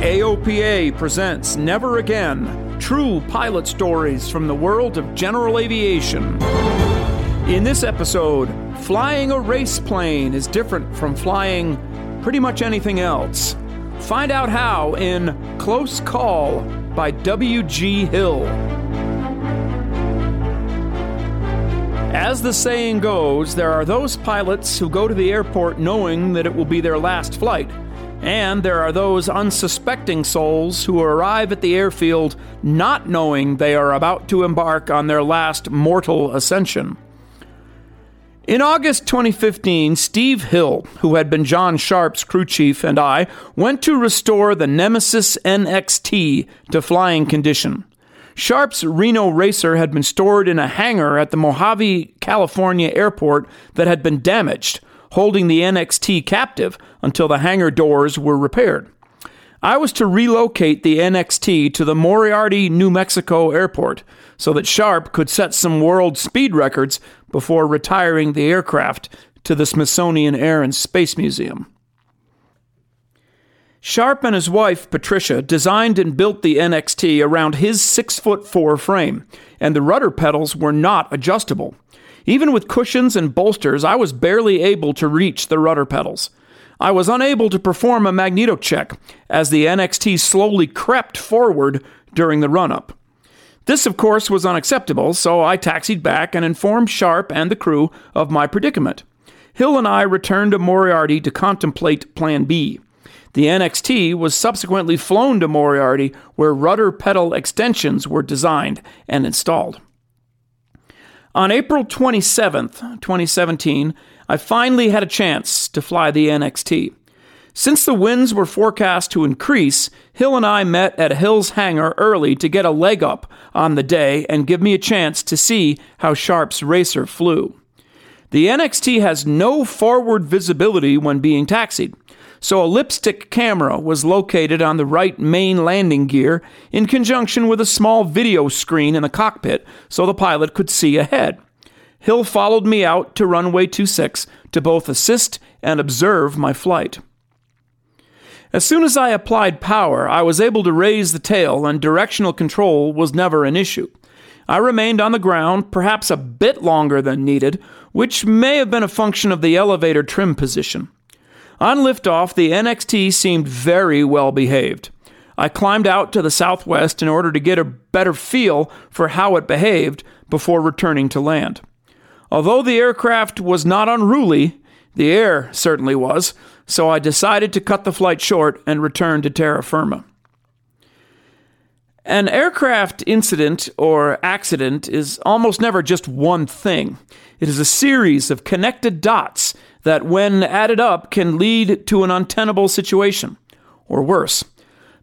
AOPA presents Never Again True Pilot Stories from the World of General Aviation. In this episode, flying a race plane is different from flying pretty much anything else. Find out how in Close Call by W.G. Hill. As the saying goes, there are those pilots who go to the airport knowing that it will be their last flight. And there are those unsuspecting souls who arrive at the airfield not knowing they are about to embark on their last mortal ascension. In August 2015, Steve Hill, who had been John Sharp's crew chief, and I went to restore the Nemesis NXT to flying condition. Sharp's Reno Racer had been stored in a hangar at the Mojave, California airport that had been damaged holding the NXT captive until the hangar doors were repaired. I was to relocate the NXT to the Moriarty, New Mexico airport so that Sharp could set some world speed records before retiring the aircraft to the Smithsonian Air and Space Museum. Sharp and his wife, Patricia, designed and built the NXT around his 6 foot 4 frame, and the rudder pedals were not adjustable. Even with cushions and bolsters, I was barely able to reach the rudder pedals. I was unable to perform a magneto check as the NXT slowly crept forward during the run up. This, of course, was unacceptable, so I taxied back and informed Sharp and the crew of my predicament. Hill and I returned to Moriarty to contemplate Plan B. The NXT was subsequently flown to Moriarty, where rudder pedal extensions were designed and installed. On April 27th, 2017, I finally had a chance to fly the NXT. Since the winds were forecast to increase, Hill and I met at Hill's hangar early to get a leg up on the day and give me a chance to see how Sharp's racer flew. The NXT has no forward visibility when being taxied, so a lipstick camera was located on the right main landing gear in conjunction with a small video screen in the cockpit so the pilot could see ahead. Hill followed me out to runway 26 to both assist and observe my flight. As soon as I applied power, I was able to raise the tail, and directional control was never an issue. I remained on the ground perhaps a bit longer than needed, which may have been a function of the elevator trim position. On liftoff, the NXT seemed very well behaved. I climbed out to the southwest in order to get a better feel for how it behaved before returning to land. Although the aircraft was not unruly, the air certainly was, so I decided to cut the flight short and return to terra firma. An aircraft incident or accident is almost never just one thing. It is a series of connected dots that, when added up, can lead to an untenable situation, or worse.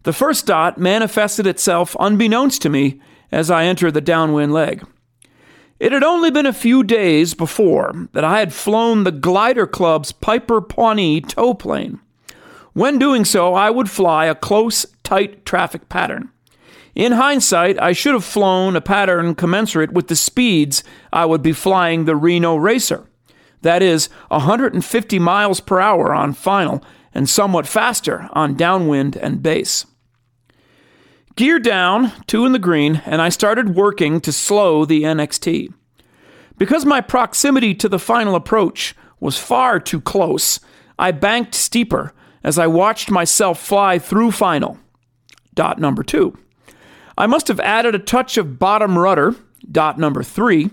The first dot manifested itself unbeknownst to me as I entered the downwind leg. It had only been a few days before that I had flown the Glider Club's Piper Pawnee tow plane. When doing so, I would fly a close, tight traffic pattern. In hindsight, I should have flown a pattern commensurate with the speeds I would be flying the Reno Racer. That is, 150 miles per hour on final and somewhat faster on downwind and base. Gear down, two in the green, and I started working to slow the NXT. Because my proximity to the final approach was far too close, I banked steeper as I watched myself fly through final. Dot number two. I must have added a touch of bottom rudder, dot number three.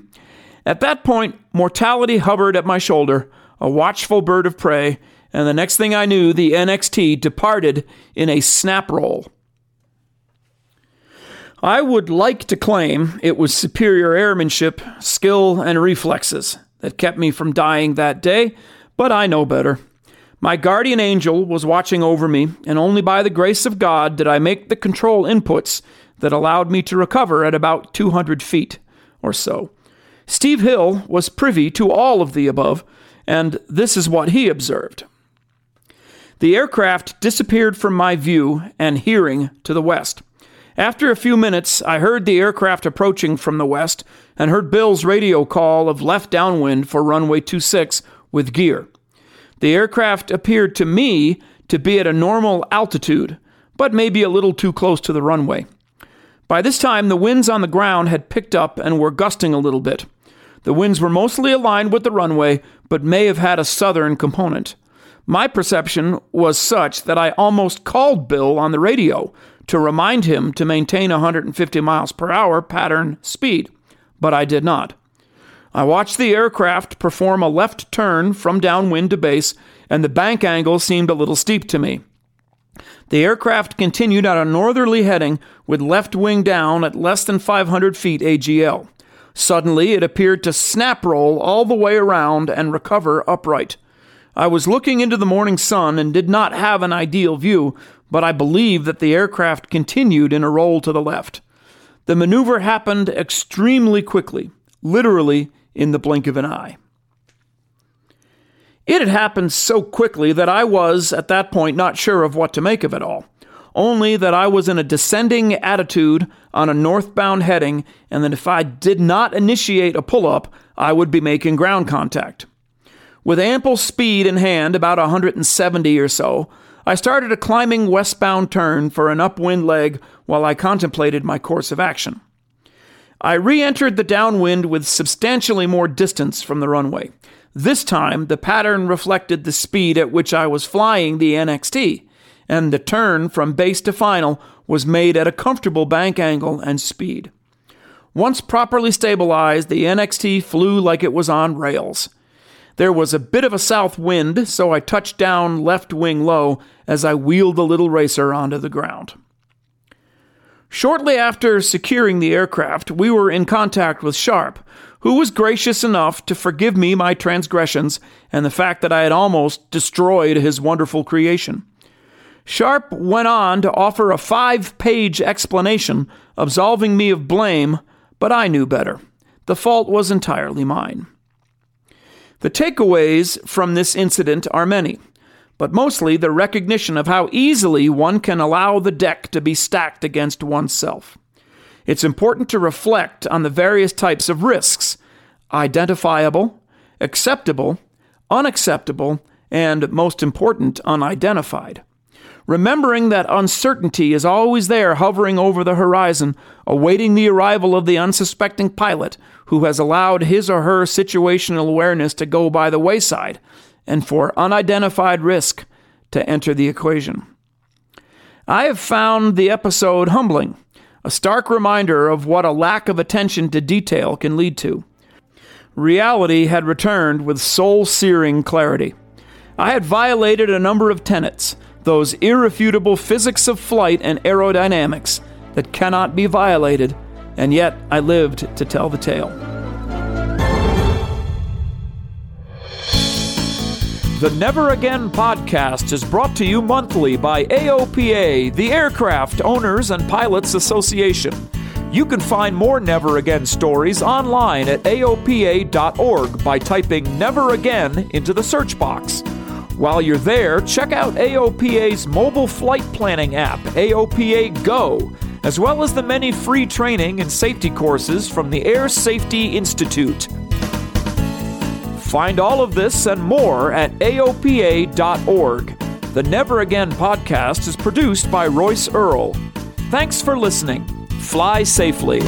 At that point, mortality hovered at my shoulder, a watchful bird of prey, and the next thing I knew, the NXT departed in a snap roll. I would like to claim it was superior airmanship, skill, and reflexes that kept me from dying that day, but I know better. My guardian angel was watching over me, and only by the grace of God did I make the control inputs that allowed me to recover at about 200 feet or so. Steve Hill was privy to all of the above, and this is what he observed. The aircraft disappeared from my view and hearing to the west. After a few minutes, I heard the aircraft approaching from the west and heard Bill's radio call of left downwind for runway 26 with gear. The aircraft appeared to me to be at a normal altitude, but maybe a little too close to the runway. By this time, the winds on the ground had picked up and were gusting a little bit. The winds were mostly aligned with the runway, but may have had a southern component. My perception was such that I almost called Bill on the radio to remind him to maintain 150 miles per hour pattern speed, but I did not. I watched the aircraft perform a left turn from downwind to base, and the bank angle seemed a little steep to me. The aircraft continued on a northerly heading with left wing down at less than 500 feet AGL. Suddenly, it appeared to snap roll all the way around and recover upright. I was looking into the morning sun and did not have an ideal view, but I believe that the aircraft continued in a roll to the left. The maneuver happened extremely quickly, literally in the blink of an eye. It had happened so quickly that I was, at that point, not sure of what to make of it all. Only that I was in a descending attitude on a northbound heading, and that if I did not initiate a pull up, I would be making ground contact. With ample speed in hand, about 170 or so, I started a climbing westbound turn for an upwind leg while I contemplated my course of action. I re entered the downwind with substantially more distance from the runway. This time, the pattern reflected the speed at which I was flying the NXT, and the turn from base to final was made at a comfortable bank angle and speed. Once properly stabilized, the NXT flew like it was on rails. There was a bit of a south wind, so I touched down left wing low as I wheeled the little racer onto the ground. Shortly after securing the aircraft, we were in contact with Sharp, who was gracious enough to forgive me my transgressions and the fact that I had almost destroyed his wonderful creation. Sharp went on to offer a five page explanation absolving me of blame, but I knew better. The fault was entirely mine. The takeaways from this incident are many but mostly the recognition of how easily one can allow the deck to be stacked against oneself. It's important to reflect on the various types of risks identifiable, acceptable, unacceptable, and most important, unidentified. Remembering that uncertainty is always there hovering over the horizon, awaiting the arrival of the unsuspecting pilot who has allowed his or her situational awareness to go by the wayside and for unidentified risk to enter the equation. I have found the episode humbling, a stark reminder of what a lack of attention to detail can lead to. Reality had returned with soul searing clarity. I had violated a number of tenets, those irrefutable physics of flight and aerodynamics that cannot be violated, and yet I lived to tell the tale. The Never Again podcast is brought to you monthly by AOPA, the Aircraft Owners and Pilots Association. You can find more Never Again stories online at AOPA.org by typing Never Again into the search box. While you're there, check out AOPA's mobile flight planning app, AOPA Go, as well as the many free training and safety courses from the Air Safety Institute. Find all of this and more at AOPA.org. The Never Again podcast is produced by Royce Earl. Thanks for listening. Fly safely.